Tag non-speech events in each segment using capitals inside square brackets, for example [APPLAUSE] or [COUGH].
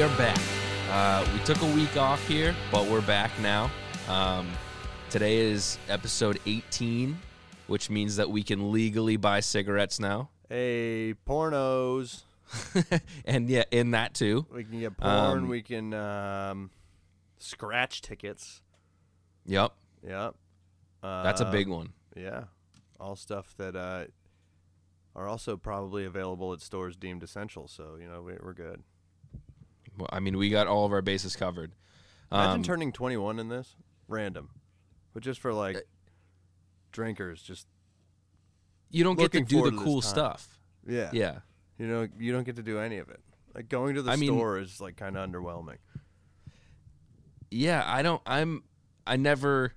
we are back. Uh, we took a week off here, but we're back now. Um, today is episode 18, which means that we can legally buy cigarettes now. Hey, pornos. [LAUGHS] and yeah, in that too. We can get porn. Um, we can um, scratch tickets. Yep, Yep. Uh, that's a big one. Yeah. All stuff that uh, are also probably available at stores deemed essential. So, you know, we, we're good. Well, I mean, we got all of our bases covered. Imagine Um, turning 21 in this. Random. But just for like Uh, drinkers, just, you don't get to do the to cool stuff. yeah. Yeah. You know, you don't get to do any of it. Like going to the I mean- store is like kind of underwhelming. Yeah, I don't I'm I never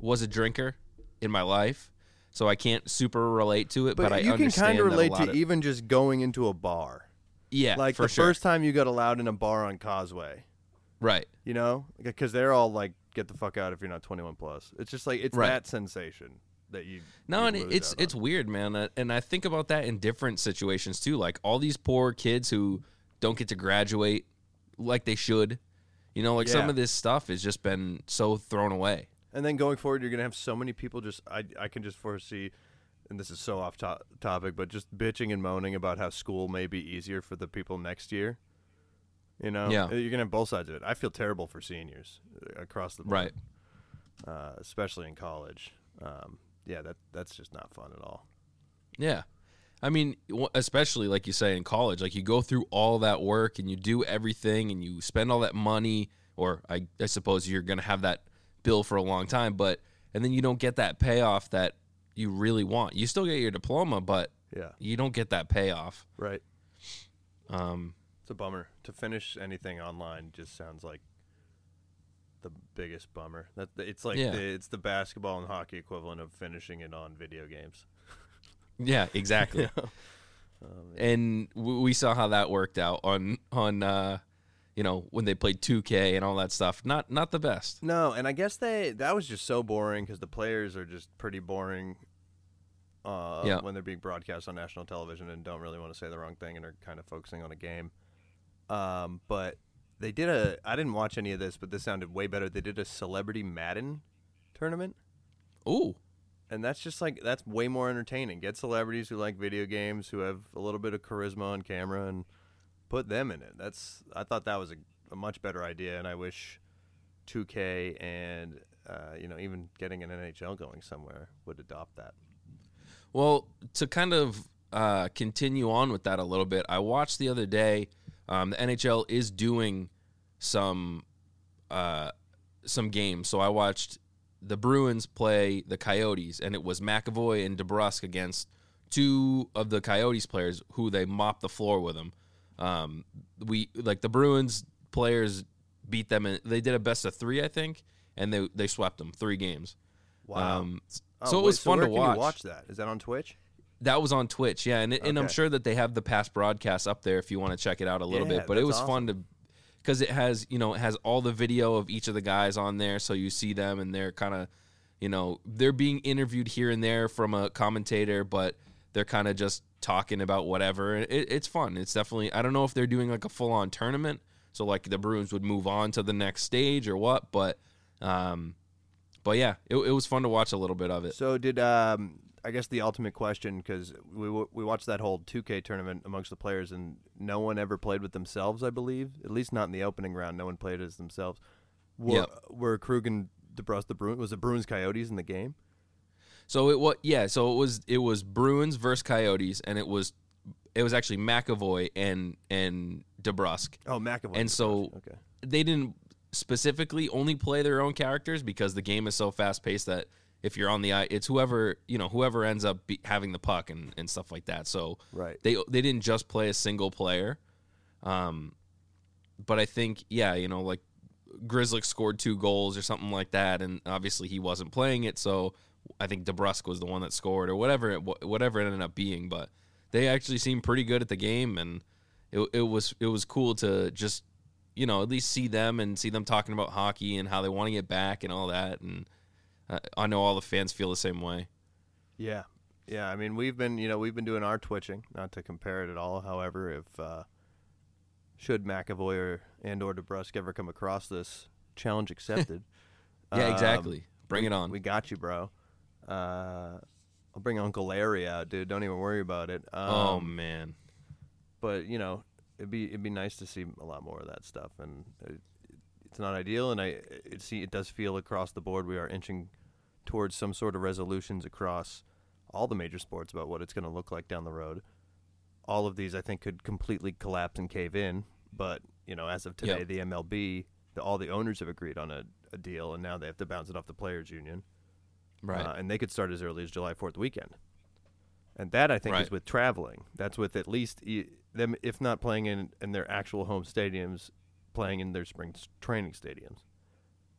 was a drinker in my life, so I can't super relate to it, but, I you can kind of relate to of- even just going into a bar. Yeah, like for the sure. first time you got allowed in a bar on Causeway, Right. you know, because they're all like, "Get the fuck out if you're not 21 plus." It's just like it's Right. that sensation that you. No, you and it's it's weird, man. Uh, And I think about that in different situations too. Like all these poor kids who don't get to graduate like they should. You know, like some of this stuff has just been so thrown away. And then going forward, you're gonna have so many people. Just I I can just foresee, and this is so off to- topic, but just bitching and moaning about how school may be easier for the people next year. You know, Yeah. you're gonna have both sides of it. I feel terrible for seniors uh, across the board, Right. Uh, especially in college. Um, yeah, that that's just not fun at all. Yeah. I mean, especially like you say in college, like you go through all that work and you do everything and you spend all that money, or I, I suppose you're going to have that bill for a long time, but, and then you don't get that payoff that you really want. You still get your diploma, but Yeah, you don't get that payoff. right. Um, It's a bummer to finish anything online. Just sounds like the biggest bummer. That it's like Yeah. the, it's the basketball and hockey equivalent of finishing it on video games. [LAUGHS] yeah, exactly. [LAUGHS] Um, and we saw how that worked out on, on, uh, you know, when they played 2K and all that stuff. Not, not the best. no, and I guess they that was just so boring because the players are just pretty boring. Uh, Yeah. when they're being broadcast on national television and don't really want to say the wrong thing and are kind of focusing on a game. Um, but they did a. I didn't watch any of this, but this sounded way better. They did a celebrity Madden tournament. Ooh. and that's just like that's way more entertaining. Get celebrities who like video games, who have a little bit of charisma on camera, and put them in it. That's I thought that was a, a much better idea, and I wish 2K and uh, you know even getting an NHL going somewhere would adopt that. Well, to kind of uh, continue on with that a little bit, I watched the other day. Um, the NHL is doing some uh, some games, so I watched the Bruins play the Coyotes, and it was McAvoy and DeBrusk against two of the Coyotes players who they mopped the floor with them. Um, we like the Bruins players beat them, and they did a best of three, I think, and they they swept them three games. Um, Oh, so it wait, was fun to watch. You watch that? Is that on Twitch? That was on Twitch, yeah, and, and I'm sure that they have the past broadcasts up there if you want to check it out a little Yeah, bit. But it was fun to because it has you know it has all the video of each of the guys on there, so you see them and they're kind of you know they're being interviewed here and there from a commentator, but they're kind of just talking about whatever. It, it's fun. It's definitely I don't know if they're doing like a full on tournament, so like the Bruins would move on to the next stage or what, but um, but yeah, it, it was fun to watch a little bit of it. So did um, I guess the ultimate question because we w- we watched that whole 2K tournament amongst the players and no one ever played with themselves. I believe at least not in the opening round. No one played as themselves. Were, Yep. were Krug and DeBrusk the Bruins? Was it Bruins Coyotes in the game? So it was yeah. So it was it was Bruins versus Coyotes, and it was it was actually McAvoy and and DeBrusk. Oh, McAvoy. And so- okay, They didn't specifically only play their own characters because the game is so fast paced that if you're on the eye, it's whoever you know whoever ends up be, having the puck and, and stuff like that. So right. they they didn't just play a single player. Um, but I think yeah, you know, like Grzelcyk scored two goals or something like that, and obviously he wasn't playing it, so I think DeBrusk was the one that scored or whatever it whatever it ended up being. But they actually seemed pretty good at the game, and it it was it was cool to just you know at least see them and see them talking about hockey and how they want to get back and all that, and uh, I know all the fans feel the same way. Yeah, yeah. I mean, we've been you know we've been doing our twitching, not to compare it at all. However, if uh, should McAvoy or and or DeBrusk ever come across this challenge accepted. [LAUGHS] Yeah, Um, exactly. Bring it on. We got you, bro. Uh, I'll bring Uncle Larry out, dude. Don't even worry about it. Um, oh man. but you know, it'd be it'd be nice to see a lot more of that stuff, and it, it's not ideal. And I it see it does feel across the board we are inching towards some sort of resolutions across all the major sports about what it's going to look like down the road. All of these, I think, could completely collapse and cave in. But you know, as of today, Yep. the MLB, the, all the owners have agreed on a, a deal, and now they have to bounce it off the players' union. Right. Uh, and they could start as early as July 4th weekend. And that, I think, is with traveling. That's with at least e- them, if not playing in, in their actual home stadiums, playing in their spring training stadiums.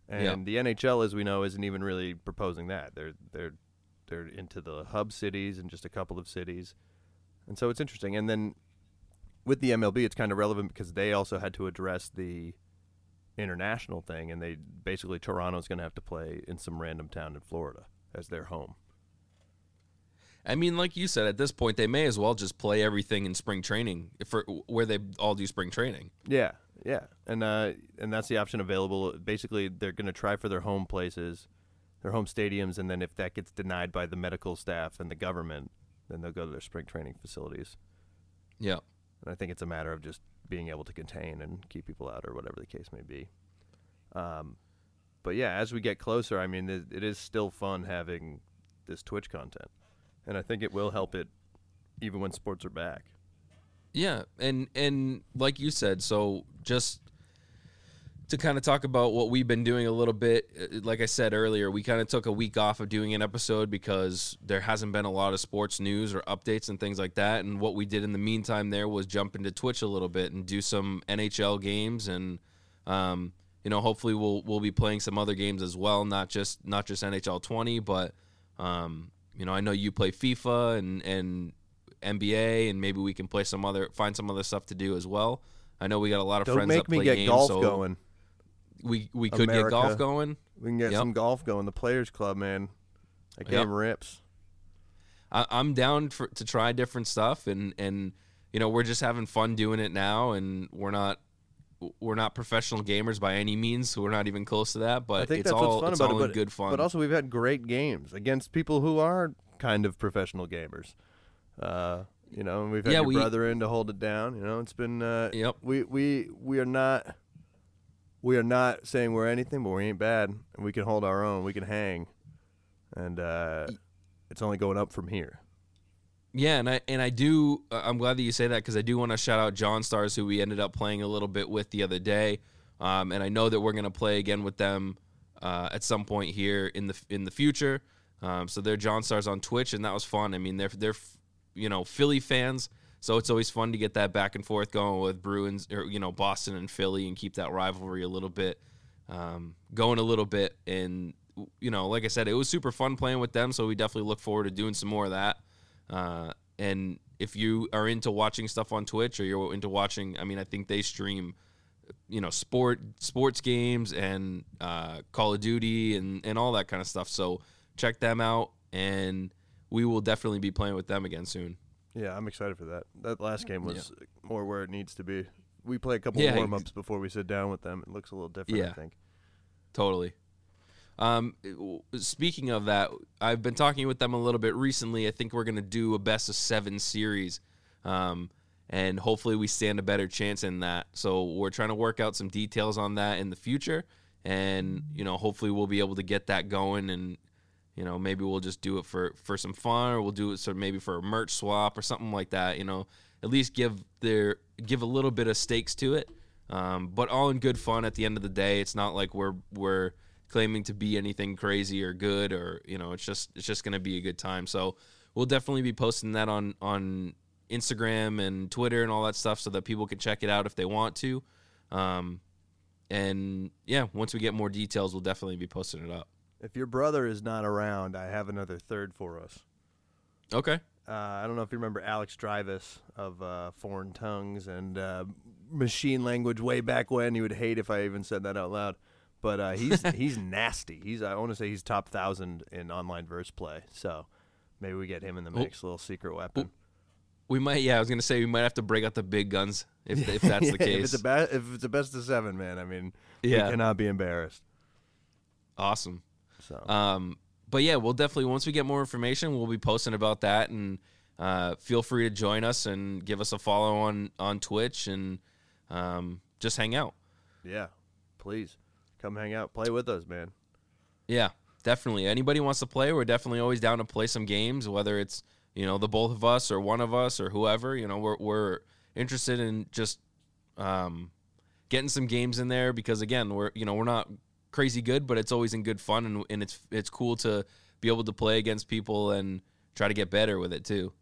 And the NHL, as we know, isn't even really proposing that. They're they're they're into the hub cities and just a couple of cities, and so it's interesting. And then with the MLB, it's kind of relevant because they also had to address the international thing, and they basically Toronto's going to have to play in some random town in Florida as their home. I mean, like you said, at this point, they may as well just play everything in spring training for where they all do spring training. Yeah, yeah, and uh, and that's the option available. Basically, they're going to try for their home places, their home stadiums, and then if that gets denied by the medical staff and the government, then they'll go to their spring training facilities. Yeah. And I think it's a matter of just being able to contain and keep people out, or whatever the case may be. Um, but yeah, as we get closer, I mean, it, it is still fun having this Twitch content, and I think it will help it even when sports are back. Yeah, and and like you said, so just to kind of talk about what we've been doing a little bit, uh, like I said earlier, we kind of took a week off of doing an episode because there hasn't been a lot of sports news or updates and things like that. And what we did in the meantime there was jump into Twitch a little bit and do some NHL games and um, you know, hopefully we'll we'll be playing some other games as well, not just not just NHL 20, but um, you know, I know you play FIFA and and NBA, and maybe we can play some other find some other stuff to do as well. I know we got a lot of Don't friends make that me play get games, golf so going. We we could get golf going. We can get Yep. some golf going. The Players Club, man, that Yep. game rips. I, I'm down for to try different stuff, and and you know we're just having fun doing it now, and we're not we're not professional gamers by any means, so we're not even close to that. But I think it's that's all what's fun about all it. But, good fun. but also, we've had great games against people who are kind of professional gamers. Uh, you know, and we've had Yeah, your we- brother in to hold it down. You know, it's been. Uh, Yep. We we we are not. We are not saying we're anything, but we ain't bad. And we can hold our own. We can hang, and uh, it's only going up from here. Yeah, and I and I do. uh, I'm glad that you say that because I do want to shout out John Stars, who we ended up playing a little bit with the other day, um, and I know that we're gonna play again with them uh, at some point here in the in the future. Um, so they're John Stars on Twitch, and that was fun. I mean, they're they're you know Philly fans, so it's always fun to get that back and forth going with Bruins or you know Boston and Philly, and keep that rivalry a little bit um, going a little bit. And you know, like I said, it was super fun playing with them. So we definitely look forward to doing some more of that. Uh, and if you are into watching stuff on Twitch or you're into watching, I mean, I think they stream, you know, sport sports games and uh, Call of Duty and and all that kind of stuff. So check them out, and we will definitely be playing with them again soon. Yeah, I'm excited for that. That last game was more where it needs to be. We play a couple Yeah, warm ups before we sit down with them. It looks a little different, yeah. I think. Totally. Um, speaking of that, I've been talking with them a little bit recently. I think we're going to do a best of seven series. Um, and hopefully we stand a better chance in that. So we're trying to work out some details on that in the future. And, you know, hopefully we'll be able to get that going and, you know, maybe we'll just do it for, for some fun or we'll do it sort of maybe for a merch swap or something like that, you know, at least give their, give a little bit of stakes to it. Um, but all in good fun at the end of the day. It's not like we're, we're, claiming to be anything crazy or good or you know it's just it's just going to be a good time so we'll definitely be posting that on on instagram and twitter and all that stuff so that people can check it out if they want to um and yeah once we get more details we'll definitely be posting it up If your brother is not around, I have another third for us. okay Uh, I don't know if you remember Alex Drivus of uh, Foreign Tongues and uh, Machine Language way back when. He would hate if I even said that out loud. But uh, he's [LAUGHS] he's nasty. He's I want to say he's top thousand in online verse play. So maybe we get him in the mix, a little secret weapon. We might, yeah. I was gonna say we might have to break out the big guns if if that's [LAUGHS] Yeah, the case. If it's a be- if it's a best of seven, man, I mean, Yeah. we cannot be embarrassed. awesome. So Um, but yeah, we'll definitely once we get more information, we'll be posting about that, and uh, feel free to join us and give us a follow on on Twitch and um, just hang out. yeah, please come hang out, play with us, man. Yeah, definitely. Anybody wants to play, we're definitely always down to play some games, whether it's you know the both of us or one of us or whoever. You know, we're we're interested in just um, getting some games in there because again, we're you know we're not crazy good, but it's always in good fun and and it's it's cool to be able to play against people and try to get better with it too.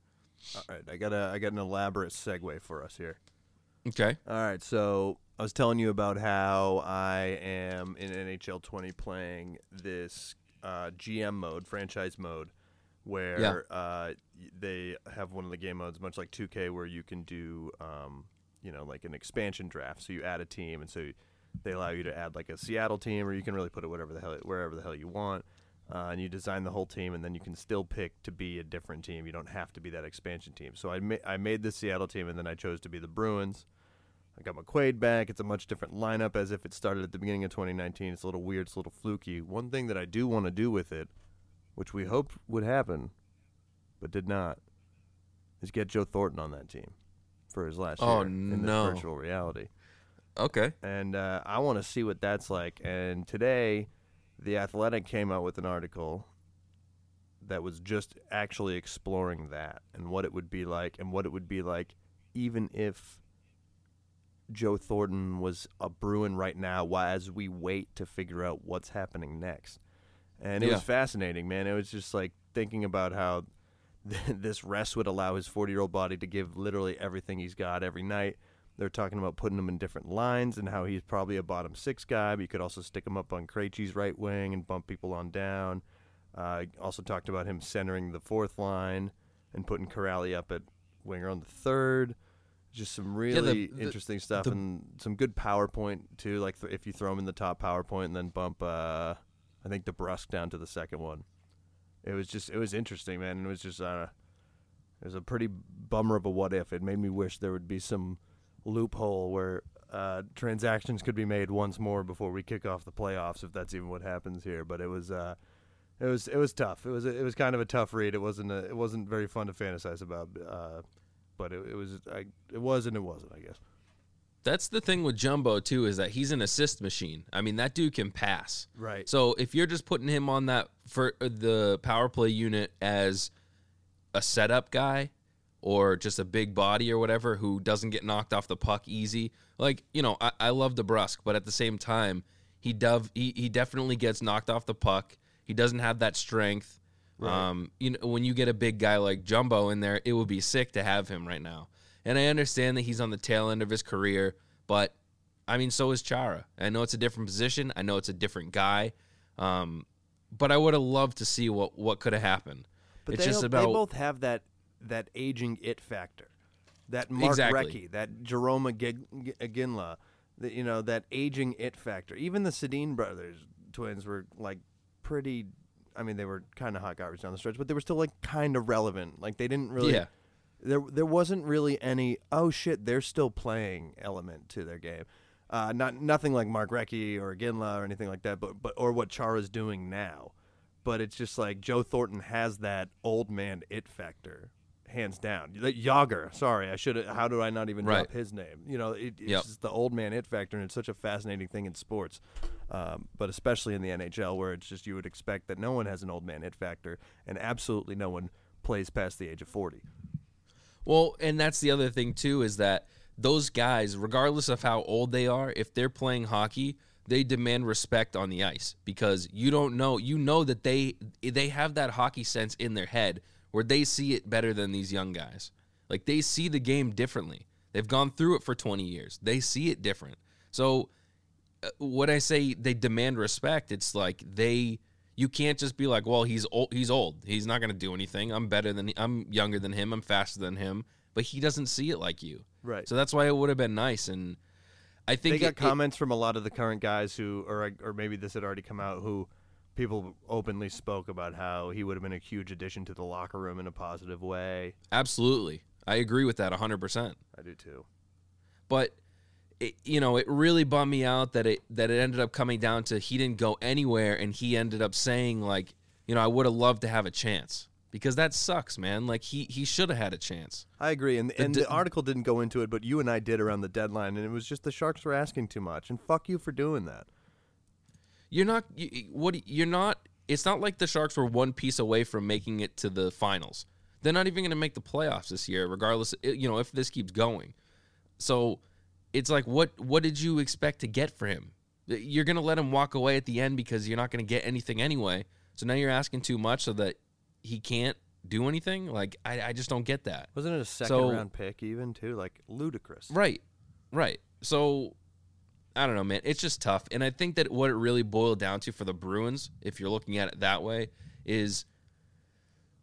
All right, I got a I got an elaborate segue for us here. Okay. All right, so I was telling you about how I am in NHL 20 playing this uh, GM mode, franchise mode, where uh, they have one of the game modes, much like 2K, where you can do, um, you know, like an expansion draft. So you add a team, and so they allow you to add like a Seattle team, or you can really put it whatever the hell, wherever the hell you want. Uh, and you design the whole team, and then you can still pick to be a different team. You don't have to be that expansion team. So I, ma- I made the Seattle team, and then I chose to be the Bruins. I got McQuaid back. It's a much different lineup as if it started at the beginning of 2019. It's a little weird. It's a little fluky. One thing that I do want to do with it, which we hoped would happen, but did not, is get Joe Thornton on that team for his last Oh, year in no. this virtual reality. Okay. And uh, I want to see what that's like. And today, The Athletic came out with an article that was just actually exploring that and what it would be like, and what it would be like even if Joe Thornton was a Bruin right now, while as we wait to figure out what's happening next. And it Yeah. was fascinating, man. It was just like thinking about how [LAUGHS] this rest would allow his 40 year old body to give literally everything he's got every night. They're talking about putting him in different lines and how he's probably a bottom six guy, but you could also stick him up on Krejci's right wing and bump people on down. Uh, also talked about him centering the fourth line and putting Kuraly up at winger on the third. Just some the- really the- interesting stuff the- and some good PowerPoint too. Like th- if you throw them in the top PowerPoint and then bump, uh, I think DeBrusk down to the second one. It was just it was interesting, man. It was just uh, it was a pretty bummer of a what if. It made me wish there would be some loophole where uh, transactions could be made once more before we kick off the playoffs, if that's even what happens here. But it was uh, it was it was tough. It was it was kind of a tough read. It wasn't a, it wasn't very fun to fantasize about. Uh, but it, it was I, it was and it wasn't. I guess. That's the thing with Jumbo too is that he's an assist machine. I mean, that dude can pass. Right. So if you're just putting him on that for uh, the power play unit as a setup guy or just a big body or whatever who doesn't get knocked off the puck easy, like you know, I, I love DeBrusk, but at the same time, he dove he, he definitely gets knocked off the puck. He doesn't have that strength. Um, you know, when you get a big guy like Jumbo in there, it would be sick to have him right now. And I understand that he's on the tail end of his career, but I mean, so is Chara. I know it's a different position. I know it's a different guy. Um, but I would have loved to see what what could have happened. But it's they, just about they both have that that aging it factor. That Mark Exactly. Recchi, that Jerome Ag- Iginla, you know that aging it factor. Even the Sedin brothers twins were like pretty. I mean, they were kind of hot garbage down the stretch, but they were still like kind of relevant. Like they didn't really. Yeah. There, there wasn't really any. Oh shit, they're still playing element to their game. Uh, not nothing like Mark Recchi or Ginla or anything like that, but but or what Chara's doing now. But it's just like Joe Thornton has that old man it factor, hands down. Jagr, sorry, I should. How do I not even Right. drop his name? You know, it, it's Yep. just the old man it factor, and it's such a fascinating thing in sports, um, but especially in the NHL, where it's just you would expect that no one has an old man it factor, and absolutely no one plays past the age of forty. Well, and that's the other thing too is that those guys, regardless of how old they are, if they're playing hockey, they demand respect on the ice because you don't know, you know that they they have that hockey sense in their head where they see it better than these young guys. Like they see the game differently. They've gone through it for 20 years. They see it different. So uh, when I say they demand respect, it's like they you can't just be like, well, he's old. He's old. He's not going to do anything. I'm better than I'm younger than him. I'm faster than him. But he doesn't see it like you. Right. So that's why it would have been nice. And I think they got it- it- comments from a lot of the current guys who, or or maybe this had already come out, who people openly spoke about how he would have been a huge addition to the locker room in a positive way. absolutely. I agree with that 100%. I do too. But it, you know, it really bummed me out that it that it ended up coming down to he didn't go anywhere and he ended up saying like, you know, I would have loved to have a chance. Because that sucks, man. Like he he should have had a chance. I agree, and and de- the article didn't go into it, but you and I did around the deadline, and it was just the Sharks were asking too much, and fuck you for doing that. You're not you, what you're not it's not like the Sharks were one piece away from making it to the finals. They're not even going to make the playoffs this year regardless you know if this keeps going. So it's like what what did you expect to get for him? You're going to let him walk away at the end because you're not going to get anything anyway. So now you're asking too much so that he can't do anything? Like I, I just don't get that. Wasn't it a second So- round pick even too? Like ludicrous. Right. Right. So I don't know, man. It's just tough. And I think that what it really boiled down to for the Bruins, if you're looking at it that way, is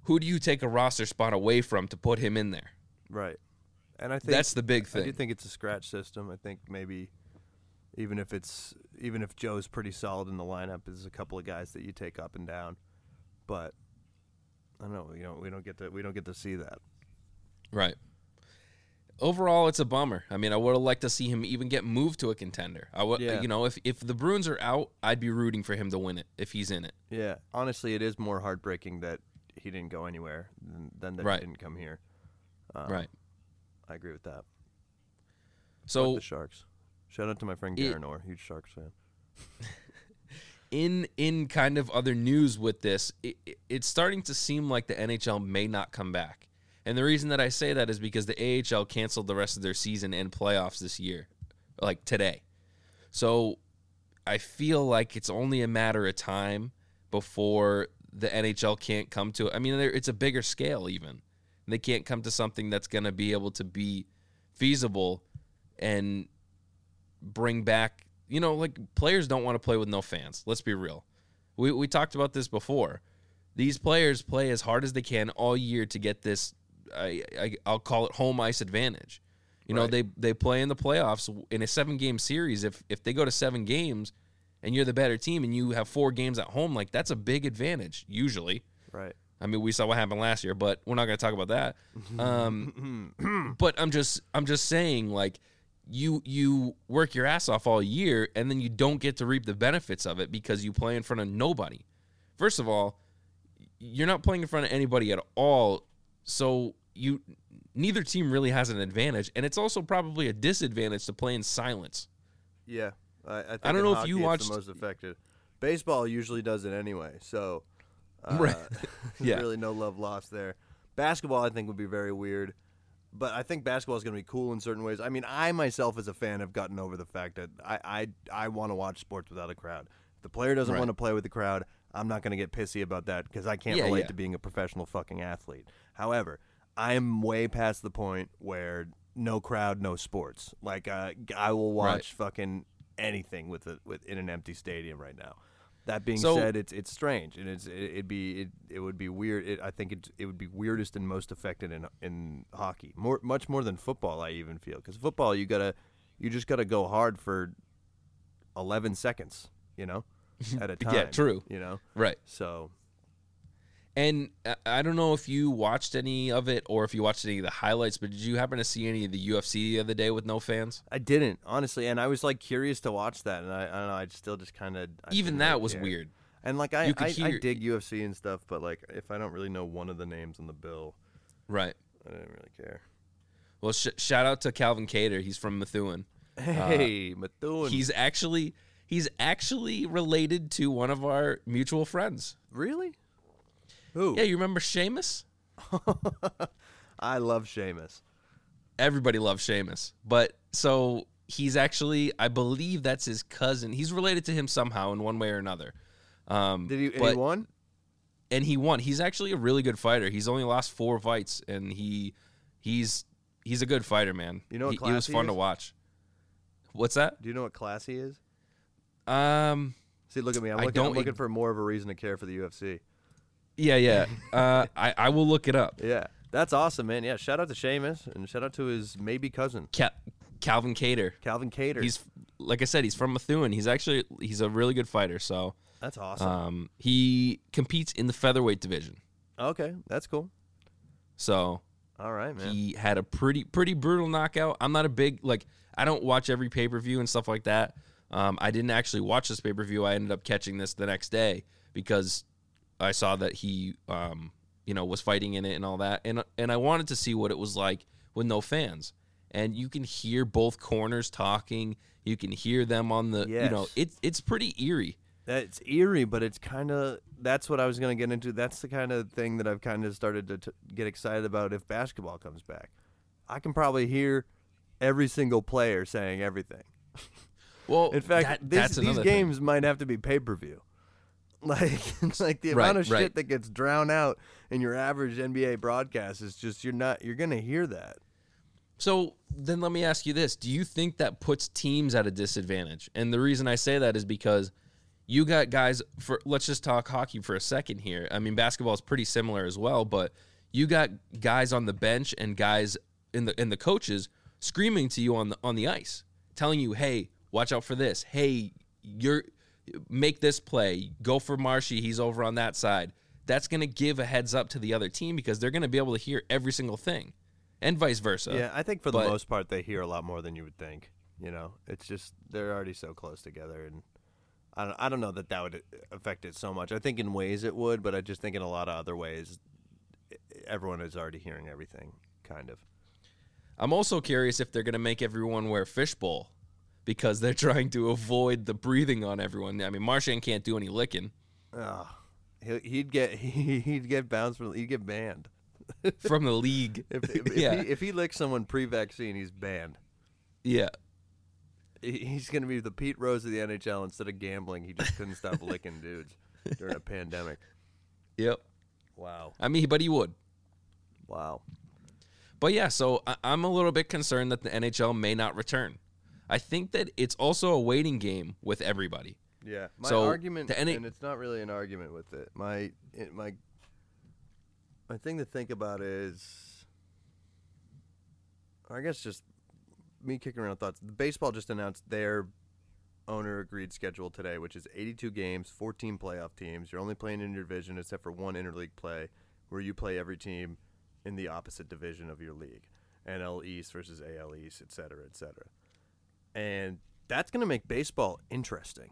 who do you take a roster spot away from to put him in there? Right. And I think That's the big thing. I do think it's a scratch system. I think maybe even if it's even if Joe's pretty solid in the lineup, there's a couple of guys that you take up and down. But I don't know, you know, we don't get to we don't get to see that. Right. Overall, it's a bummer. I mean, I would have liked to see him even get moved to a contender. I would, Yeah. you know, if if the Bruins are out, I'd be rooting for him to win it if he's in it. Yeah, honestly, it is more heartbreaking that he didn't go anywhere than, than that Right. he didn't come here. Um, right. I agree with that. So the Sharks. Shout out to my friend Darren Orr, huge Sharks fan. [LAUGHS] in in kind of other news with this, it, it- it's starting to seem like the NHL may not come back. And the reason that I say that is because the AHL canceled the rest of their season and playoffs this year, like today. So I feel like it's only a matter of time before the NHL can't come to. It. I mean, it's a bigger scale even. They can't come to something that's going to be able to be feasible and bring back. You know, like players don't want to play with no fans. Let's be real. We we talked about this before. These players play as hard as they can all year to get this. I, I I'll call it home ice advantage. You know, Right. they they play in the playoffs in a seven game series. If if they go to seven games and you're the better team and you have four games at home, like that's a big advantage usually. Right. I mean, we saw what happened last year, but we're not going to talk about that. [LAUGHS] Um, [CLEARS THROAT] but I'm just I'm just saying, like you you work your ass off all year, and then you don't get to reap the benefits of it because you play in front of nobody. First of all, you're not playing in front of anybody at all, so you neither team really has an advantage, and it's also probably a disadvantage to play in silence. Yeah, I, I, think don't know if you watched- the most affected. Baseball usually does it anyway, so uh, [LAUGHS] Right. [LAUGHS] Yeah. really no love lost there. Basketball, I think, would be very weird, but I think basketball is going to be cool in certain ways. I mean, I myself as a fan have gotten over the fact that I I, I want to watch sports without a crowd. If the player doesn't Right. want to play with the crowd, I'm not going to get pissy about that because I can't Yeah, relate yeah. to being a professional fucking athlete. However, I'm way past the point where no crowd, no sports. Like uh, I will watch Right. fucking anything with a, with in an empty stadium right now. That being So- said, it's it's strange and it's it, it'd be it, it would be weird. It, I think it it would be weirdest and most affected in in hockey, more much more than football. I even feel because football you gotta you just gotta go hard for eleven seconds, you know, [LAUGHS] at a time. Yeah, true. You know, Right. so And I- I don't know if you watched any of it or if you watched any of the highlights, but did you happen to see any of the UFC the other day with no fans? I didn't honestly, and I was like curious to watch that, and I, I don't know, I still just kind of Even that was weird. And like I, You could I, I dig UFC and stuff, but like if I don't really know one of the names on the bill, Right. I didn't really care. Well, sh- shout out to Calvin Kattar. He's from Methuen. [LAUGHS] Uh, hey, Methuen. He's actually he's actually related to one of our mutual friends. really who? Yeah, you remember Seamus? [LAUGHS] I love Seamus. Everybody loves Seamus, but so he's actually I believe that's his cousin. He's related to him somehow in one way or another. Um, Did he? And but- he won? and he won. He's actually a really good fighter. He's only lost four fights, and he he's he's a good fighter, man. You know what he, class he was fun is? to watch. What's that? Do you know what class he is? Um, See, look at me. I'm looking, I'm don't- looking for more of a reason to care for the UFC. Yeah, yeah. uh, I I will look it up. [LAUGHS] Yeah, that's awesome, man. Yeah, shout out to Seamus and shout out to his maybe cousin Cal- Calvin Kattar. Calvin Kattar. He's like I said, he's from Methuen. He's actually he's a really good fighter. So that's awesome. um, he competes in the featherweight division. okay, that's cool. So All right, man. He had a pretty pretty brutal knockout. I'm not a big like I don't watch every pay per view and stuff like that. Um, I didn't actually watch this pay per view. I ended up catching this the next day because I saw that he um, you know was fighting in it and all that, and and I wanted to see what it was like with no fans. And you can hear both corners talking. You can hear them on the you know it's it's pretty eerie. That's eerie, but it's kind of that's what I was going to get into. That's the kind of thing that I've kind of started to t- get excited about if basketball comes back. I can probably hear every single player saying everything. [LAUGHS] Well, In fact, that- this, these another thing. games might have to be pay per view. [LAUGHS] Like, [LAUGHS] like the Right, amount of right. shit that gets drowned out in your average NBA broadcast is just you're not you're gonna hear that. So then let me ask you this. Do you think that puts teams at a disadvantage? And the reason I say that is because you got guys for let's just talk hockey for a second here. I mean basketball is pretty similar as well, but you got guys on the bench and guys in the in the coaches screaming to you on the on the ice, telling you, "Hey, watch out for this. Hey, you're make this play. Go for Marshy. He's over on that side." That's going to give a heads up to the other team because they're going to be able to hear every single thing. And vice versa. yeah, I think for the but- most part they hear a lot more than you would think. You know, it's just they're already so close together, and I don't I don't know that that would affect it so much. I think in ways it would, but I just think in a lot of other ways, everyone is already hearing everything, kind of. I'm also curious if they're going to make everyone wear fishbowl because they're [LAUGHS] trying to avoid the breathing on everyone. I mean, Marchand can't do any licking ah, Oh, he- he'd get [LAUGHS] he'd get bounced from he'd get banned [LAUGHS] from the league. if if, if he if he licks someone pre-vaccine, he's banned. yeah. He's gonna be the Pete Rose of the NHL. Instead of gambling, he just couldn't stop licking dudes during a pandemic. Yep. Wow, I mean, but he would. wow. But yeah, so I- I'm a little bit concerned that the NHL may not return. I think that it's also a waiting game with everybody. Yeah, my So, argument, NA and it's not really an argument with it. My it, my my thing to think about is, I guess, just me kicking around thoughts. The baseball just announced their owner agreed schedule today, which is 82 games, 14 playoff teams. You're only playing in your division except for one interleague play, where you play every team in the opposite division of your league, NL East versus AL East, et cetera, et cetera. And that's going to make baseball interesting.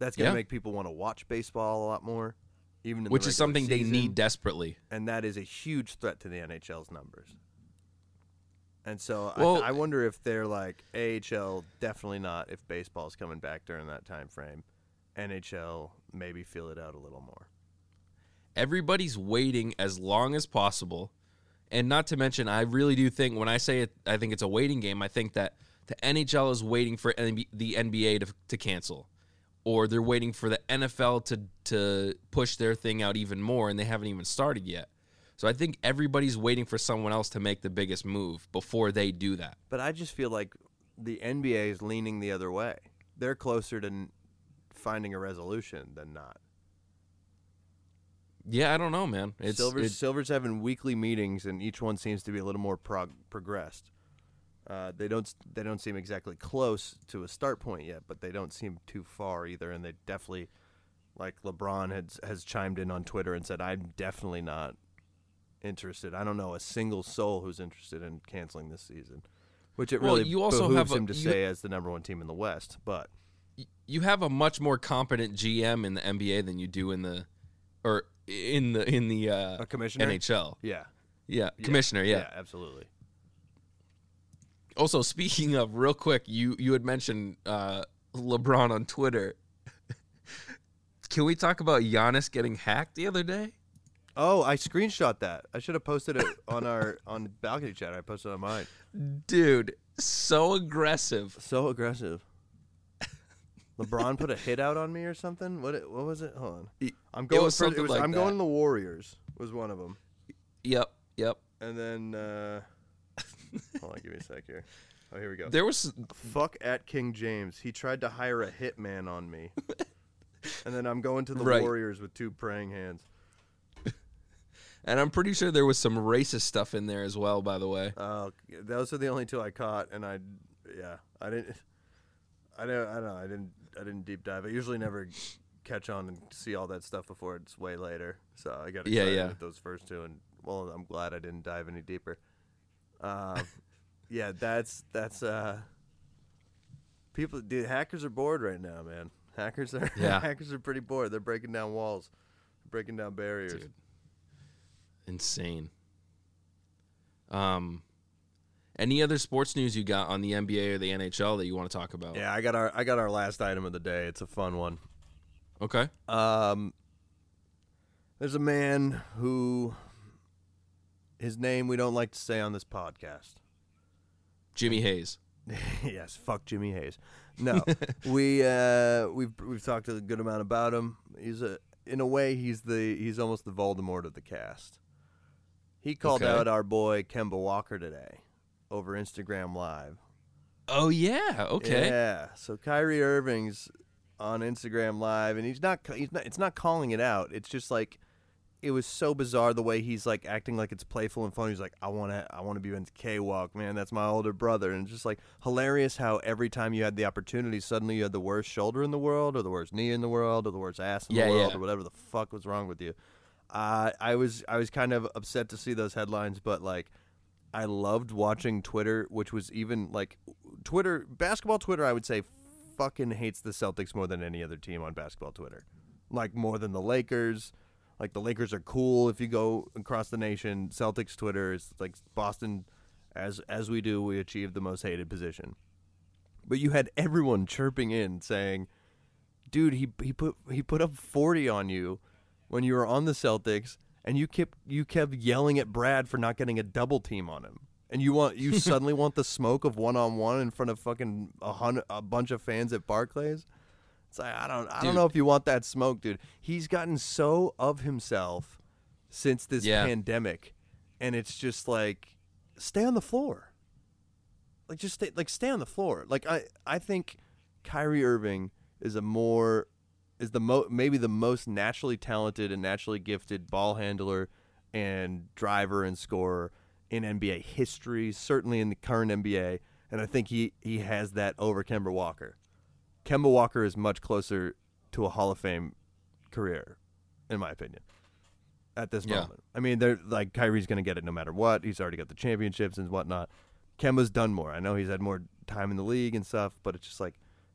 That's going to Yeah. make people want to watch baseball a lot more, even in the which is something they need desperately. and that is a huge threat to the NHL's numbers. And so Well- I, I wonder if they're like AHL, definitely not. If baseball's coming back during that time frame, NHL maybe feel it out a little more. Everybody's waiting as long as possible. And not to mention, I really do think when I say it, I think it's a waiting game. I think that the NHL is waiting for the NBA to, to cancel, or they're waiting for the NFL to to push their thing out even more, and they haven't even started yet. So I think everybody's waiting for someone else to make the biggest move before they do that. But I just feel like the NBA is leaning the other way. They're closer to finding a resolution than not. Yeah, I don't know, man. It's Silver's, it- Silver's having weekly meetings, and each one seems to be a little more prog- progressed. Uh, they don't they don't seem exactly close to a start point yet, but they don't seem too far either. And they definitely, like LeBron has has chimed in on Twitter and said, "I'm definitely not interested. I don't know a single soul who's interested in canceling this season." Which it Well, really you also behooves have a- him to say as the number one team in the West. But you have a much more competent GM in the NBA than you do in the or in the in the uh, a commissioner, NHL. yeah, Yeah, commissioner. Yeah. yeah, absolutely. Also, speaking of, real quick, you you had mentioned uh, LeBron on Twitter. [LAUGHS] Can we talk about Giannis getting hacked the other day? Oh, I screenshot that. I should have posted it [LAUGHS] on our on balcony chat. I posted it on mine. Dude, so aggressive. So aggressive. LeBron put a hit out on me or something. What it, what was it? Hold on. I'm going. was for, was, like I'm that. going the Warriors. Was one of them. Yep, yep. And then uh, hold on, give me a sec here. Oh, here we go. There was Fuck at King James. He tried to hire a hitman on me. [LAUGHS] and then I'm going to the Right. Warriors with two praying hands. [LAUGHS] and I'm pretty sure there was some racist stuff in there as well, by the way. Uh, those are the only two I caught, and I, yeah, I didn't, [LAUGHS] I don't, I don't know, I didn't, I didn't deep dive. I usually never catch on and see all that stuff before it's way later. So I got Yeah, yeah. with those first two and well, I'm glad I didn't dive any deeper. Uh, yeah, that's that's uh, people. Dude, hackers are bored right now, man. Hackers are Yeah. [LAUGHS] hackers are pretty bored. They're breaking down walls, breaking down barriers. Dude. Insane. Um, any other sports news you got on the NBA or the NHL that you want to talk about? Yeah, I got our I got our last item of the day. It's a fun one. Okay. Um, there's a man who his name we don't like to say on this podcast. Jimmy Hayes. [LAUGHS] yes, fuck Jimmy Hayes. No, [LAUGHS] we uh, we've we've talked a good amount about him. He's a in a way he's the he's almost the Voldemort of the cast. He called Okay. out our boy Kemba Walker today over Instagram Live. Oh yeah. Okay. Yeah. So Kyrie Irving's on Instagram Live, and he's not. He's not. It's not calling it out. It's just like it was so bizarre the way he's like acting like it's playful and fun. He's like, I want to. I want to be in K Walk, man. That's my older brother, and it's just like hilarious how every time you had the opportunity, suddenly you had the worst shoulder in the world, or the worst knee in the world, or the worst ass in Yeah, the world, yeah. or whatever the fuck was wrong with you. Uh, I was I was kind of upset to see those headlines, but like I loved watching Twitter, which was even like Twitter basketball Twitter. I would say fucking hates the Celtics more than any other team on basketball Twitter, like more than the Lakers. Like the Lakers are cool if you go across the nation. Celtics Twitter is like Boston, as as we do, we achieve the most hated position. But you had everyone chirping in saying, "Dude, he he put he put up forty on you when you were on the Celtics, and you kept you kept yelling at Brad for not getting a double team on him, and you want you [LAUGHS] suddenly want the smoke of one on one in front of fucking a hundred a bunch of fans at Barclays. It's like I don't I don't know if you want that smoke, dude. He's gotten so of himself since this Yeah. pandemic, and it's just like stay on the floor. Like just stay like stay on the floor. Like I I think Kyrie Irving is a more is the mo- maybe the most naturally talented and naturally gifted ball handler and driver and scorer in NBA history, certainly in the current NBA, and I think he he has that over Kemba Walker. Kemba Walker is much closer to a Hall of Fame career, in my opinion. At this Yeah. moment, I mean, they're like Kyrie's going to get it no matter what. He's already got the championships and whatnot. Kemba's done more. I know he's had more time in the league and stuff, but it's just like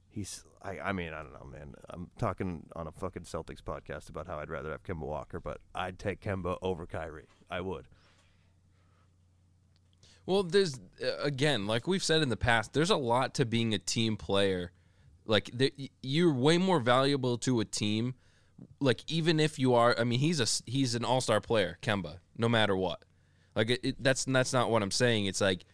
he's. I, I mean, I don't know, man. I'm talking on a fucking Celtics podcast about how I'd rather have Kemba Walker, but I'd take Kemba over Kyrie. I would. Well, there's uh, again, like we've said in the past, there's a lot to being a team player. Like you're way more valuable to a team. Like even if you are, I mean, he's a he's an all star player, Kemba. No matter what, like it, it, that's that's not what I'm saying. It's like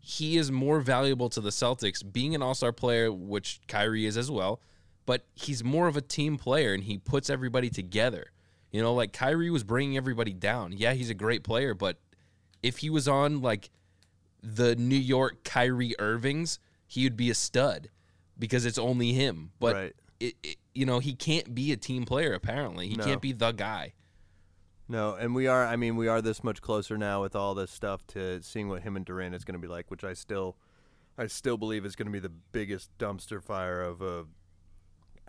he is more valuable to the Celtics being an all star player, which Kyrie is as well. But he's more of a team player, and he puts everybody together. You know, like Kyrie was bringing everybody down. Yeah, he's a great player, but if he was on like the New York Kyrie Irvings, he would be a stud because it's only him. But Right. it, it, you know, he can't be a team player. Apparently, he No. can't be the guy. No, and we are. I mean, we are this much closer now with all this stuff to seeing what him and Durant is going to be like, which I still, I still believe is going to be the biggest dumpster fire of a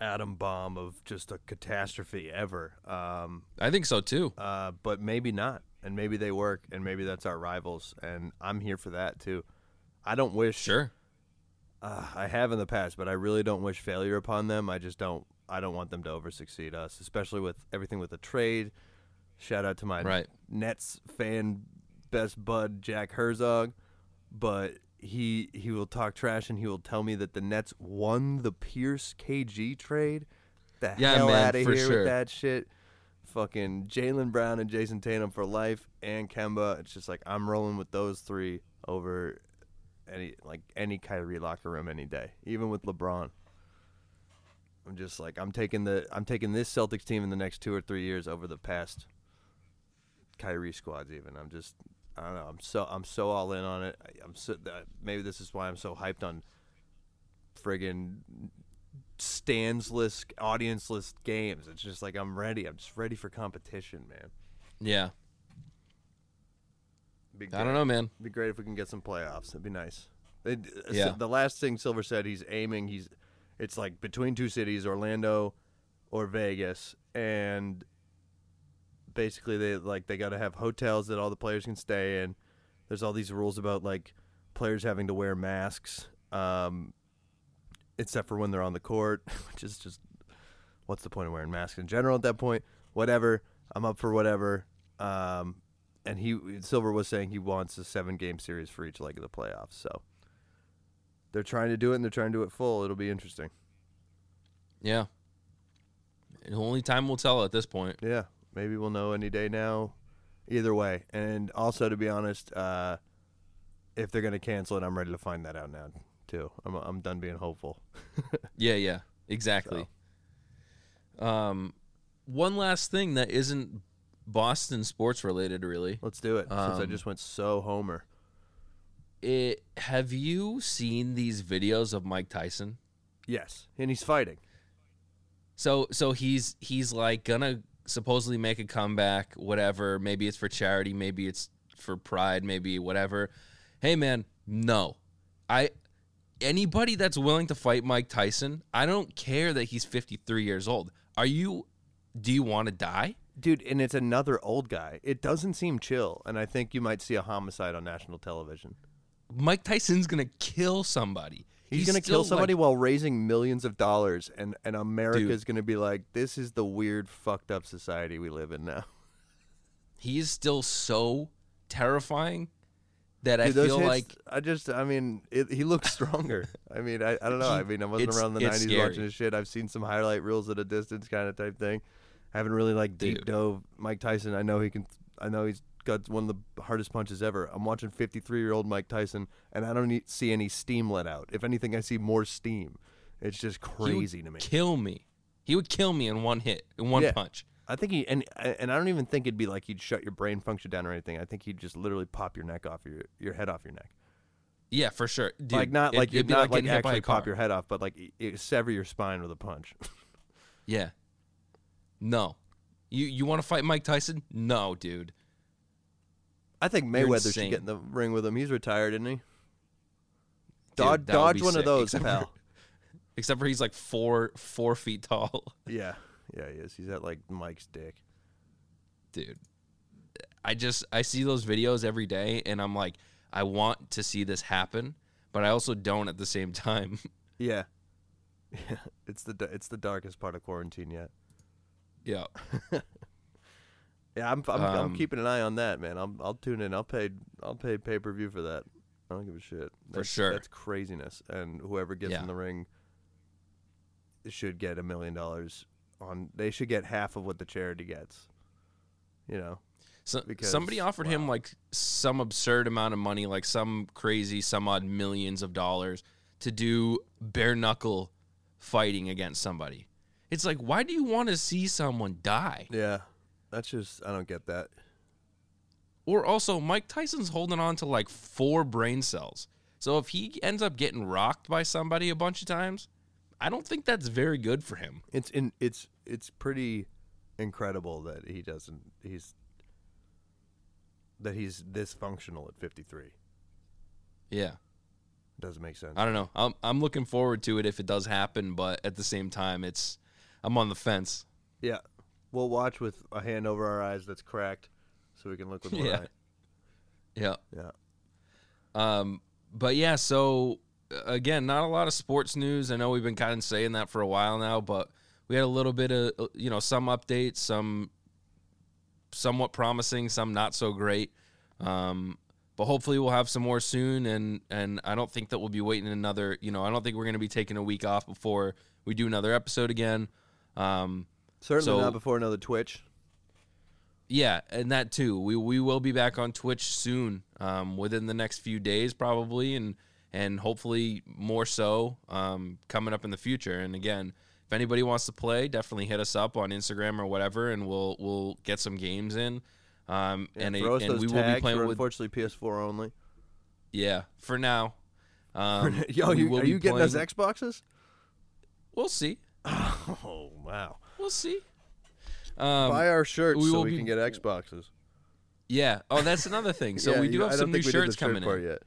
atom bomb of just a catastrophe ever. Um, I think so too. uh, but maybe not, and maybe they work, and maybe that's our rivals, and I'm here for that too. I don't wish. Sure. Uh, I have in the past, but I really don't wish failure upon them. I just don't. I don't want them to over succeed us, especially with everything with the trade. Shout out to my Right. Nets fan, best bud Jack Herzog, but he he will talk trash and he will tell me that the Nets won the Pierce KG trade. The Yeah, hell out of here sure. with that shit. Fucking Jaylen Brown and Jayson Tatum for life, and Kemba. It's just like I'm rolling with those three over any like any Kyrie locker room any day, even with LeBron. I'm just like I'm taking the I'm taking this Celtics team in the next two or three years over the past Kyrie squads. Even I'm just I don't know I'm so I'm so all in on it. I, I'm so that, maybe this is why I'm so hyped on friggin' standsless, audienceless games. It's just like I'm ready. I'm just ready for competition, man. Yeah. I don't know, man. It'd be great if we can get some playoffs. It'd be nice. It, Yeah. The last thing Silver said, he's aiming. He's, it's like between two cities, Orlando or Vegas, and basically they like they got to have hotels that all the players can stay in. There's all these rules about like players having to wear masks, um, except for when they're on the court, [LAUGHS] which is just what's the point of wearing masks in general at that point? Whatever. I'm up for whatever. Um, and he Silver was saying he wants a seven game series for each leg of the playoffs. So they're trying to do it and they're trying to do it full. It'll be interesting. Yeah. And only time will tell at this point. Yeah, maybe we'll know any day now. Either way, and also to be honest, uh, if they're gonna cancel it, I'm ready to find that out now too. I'm I'm done being hopeful. [LAUGHS] Yeah, yeah, exactly. Um, one last thing that isn't Boston sports related, really. Let's do it since I Um, just went so homer. It, have you seen these videos of Mike Tyson? Yes, and he's fighting. So so he's he's like gonna supposedly make a comeback, whatever. Maybe it's for charity, maybe it's for pride, maybe whatever. Hey man, no. I anybody that's willing to fight Mike Tyson, I don't care that he's 53 years old. Are you do you want to die? Dude, and it's another old guy. It doesn't seem chill, and I think you might see a homicide on national television. Mike Tyson's going to kill somebody. He's, gonna kill somebody like- while raising millions of dollars, and and America's gonna be like, "This is the weird, fucked up society we live in now." [LAUGHS] he is still so terrifying that I Dude, those feel hits, like I just, I mean, it, he looks stronger. [LAUGHS] I mean, I, I don't know. He- I mean, I wasn't around the '90s scary. watching his shit. I've seen some highlight reels at a distance, kind of type thing. I haven't really like deep Dude. dove Mike Tyson. I know he can. I know he's got one of the hardest punches ever. I'm watching 53 year old Mike Tyson, and I don't need, see any steam let out. If anything, I see more steam. It's just crazy to me. Kill me. He would kill me in one hit, in one Yeah. punch. I think he and and I don't even think it'd be like he'd shut your brain function down or anything. I think he'd just literally pop your neck off your your head off your neck. Yeah, for sure. Dude, like not like you'd not like, getting hit by a actually pop your head off, but like it, it sever your spine with a punch. [LAUGHS] Yeah. No. You you want to fight Mike Tyson? No, dude. I think Mayweather should get in the ring with him. He's retired, isn't he? Dude, Dodge, dodge one sick, of those, except pal. For, except for he's like four four feet tall, [LAUGHS] yeah, yeah, he is. He's at like Mike's dick. dude. I just I see those videos every day, and I'm like, I want to see this happen, but I also don't at the same [LAUGHS] time. Yeah, [LAUGHS] yeah. It's the it's the darkest part of quarantine yet. Yeah. [LAUGHS] Yeah, I'm I'm, I'm Um, keeping an eye on that, man. I'll I'll tune in. I'll pay I'll pay pay per view for that. I don't give a shit. That's, sure. That's craziness. And whoever gets Yeah. in the ring should get a million dollars on. They should get half of what the charity gets. You know. So Because- somebody offered him like some absurd amount of money, like some crazy, some odd millions of dollars to do bare knuckle fighting against somebody. It's like, why do you want to see someone die? Yeah. That's just I don't get that. Or also, Mike Tyson's holding on to like four brain cells. So if he ends up getting rocked by somebody a bunch of times, I don't think that's very good for him. It's in it's it's pretty incredible that he doesn't he's that he's this functional at 53. Yeah. Doesn't make sense. I don't know. I'm I'm looking forward to it if it does happen, but at the same time, it's I'm on the fence. Yeah. We'll watch with a hand over our eyes that's cracked so we can look with [LAUGHS] one Yeah. eye. Yeah. Yeah. Um, but yeah, so uh, again, not a lot of sports news. I know we've been kind of saying that for a while now, but we had a little bit of uh, you know some updates, some somewhat promising, some not so great. Um, but hopefully we'll have some more soon, and and I don't think that we'll be waiting another. You know, I don't think we're going to be taking a week off before we do another episode again. Um, Certainly So- not before another Twitch. Yeah, and that too. We we will be back on Twitch soon, um, within the next few days probably, and and hopefully more so um, coming up in the future. And again, if anybody wants to play, definitely hit us up on Instagram or whatever, and we'll we'll get some games in. Um, Yeah, and us and those we will be playing with unfortunately PS4 only. yeah for now. [LAUGHS] Um, Yo, you, are you getting us playing- Xboxes? We'll see. [LAUGHS] Oh wow! We'll see. Um, Buy our shirts we so we be- can get Xboxes. yeah. Oh, that's another thing. So [LAUGHS] Yeah, we do have I some new think we did the shirts coming part in. yet.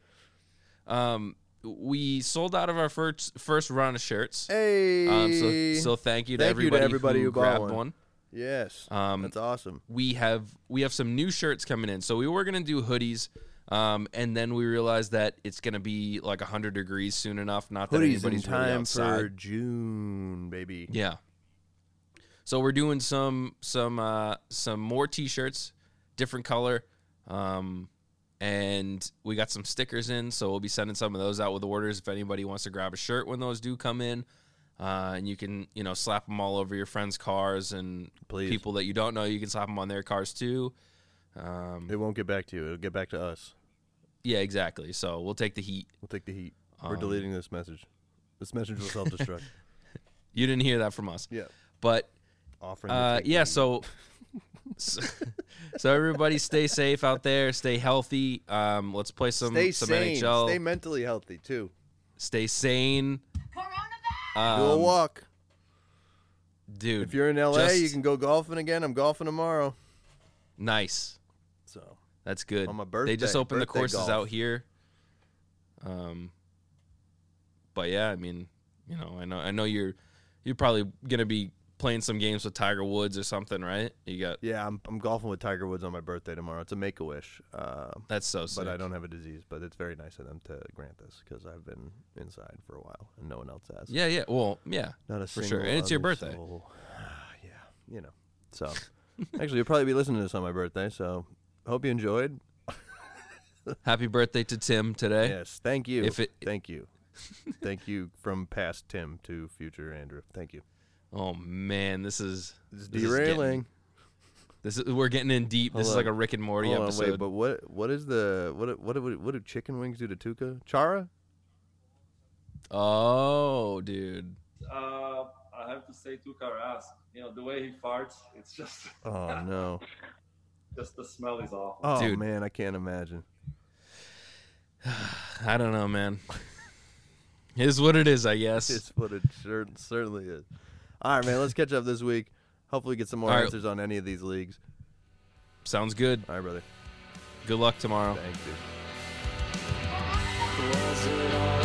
Um, we sold out of our first first run of shirts. Hey, Um, so so thank you to Thank you to everybody, everybody who, who bought grabbed one. one. Yes. Um, That's awesome. we have we have some new shirts coming in. So we were gonna do hoodies, um, and then we realized that it's gonna be like hundred degrees soon enough. Not that Hoodies in anybody's really time outside. for June, baby. Yeah. So we're doing some some uh, some more t-shirts, different color, um, and we got some stickers in. So we'll be sending some of those out with orders if anybody wants to grab a shirt when those do come in. Uh, and you can you know slap them all over your friends' cars and Please. people that you don't know. You can slap them on their cars too. Um, It won't get back to you. It'll get back to us. Yeah, exactly. So we'll take the heat. We'll take the heat. We're Um, deleting this message. This message will self-destruct. [LAUGHS] You didn't hear that from us, yeah. but Offering. to Uh, take the yeah, heat. so, [LAUGHS] so so everybody stay safe out there, stay healthy. Um, let's play some stay some sane. NHL. Stay mentally healthy too. stay sane, Coronavirus! Do a um, walk. dude. If you're in LA, you can go golfing again. I'm golfing tomorrow. nice. That's good. On my birthday. they just opened the courses golf. out here. Um, but yeah, I mean, you know, I know, I know you're you're probably gonna be playing some games with Tiger Woods or something, right? You got yeah, I'm I'm golfing with Tiger Woods on my birthday tomorrow. It's a make a wish. Uh, that's so sick. but I don't have a disease. But it's very nice of them to grant this because I've been inside for a while and no one else has. Yeah, yeah. Well, yeah. Not a for sure. And it's your birthday. soul. [SIGHS] yeah, you know. So [LAUGHS] actually, you'll probably be listening to this on my birthday. So hope you enjoyed. Happy birthday to Tim today. Yes, thank you. If it- thank you, thank you from past Tim to future Andrew. Thank you. Oh man, this is This is This is getting- derailing. this is we're getting in deep. this Hold is like a Rick and Morty Hold on, episode. wait, but what what is the what what what, what do chicken wings do to Tuukka? Chara? oh, dude. Uh, I have to say Tuukka Rask. You know the way he farts, it's just Oh no. [LAUGHS] just the smell is awful. Oh Dude. man, I can't imagine. [SIGHS] I don't know, man. Is what it is, I guess. It's what it cer- certainly is. All right, man. Let's catch up this week. Hopefully, get some more All right. answers on any of these leagues. Sounds good. All right, brother. Good luck tomorrow. Thank you. Was it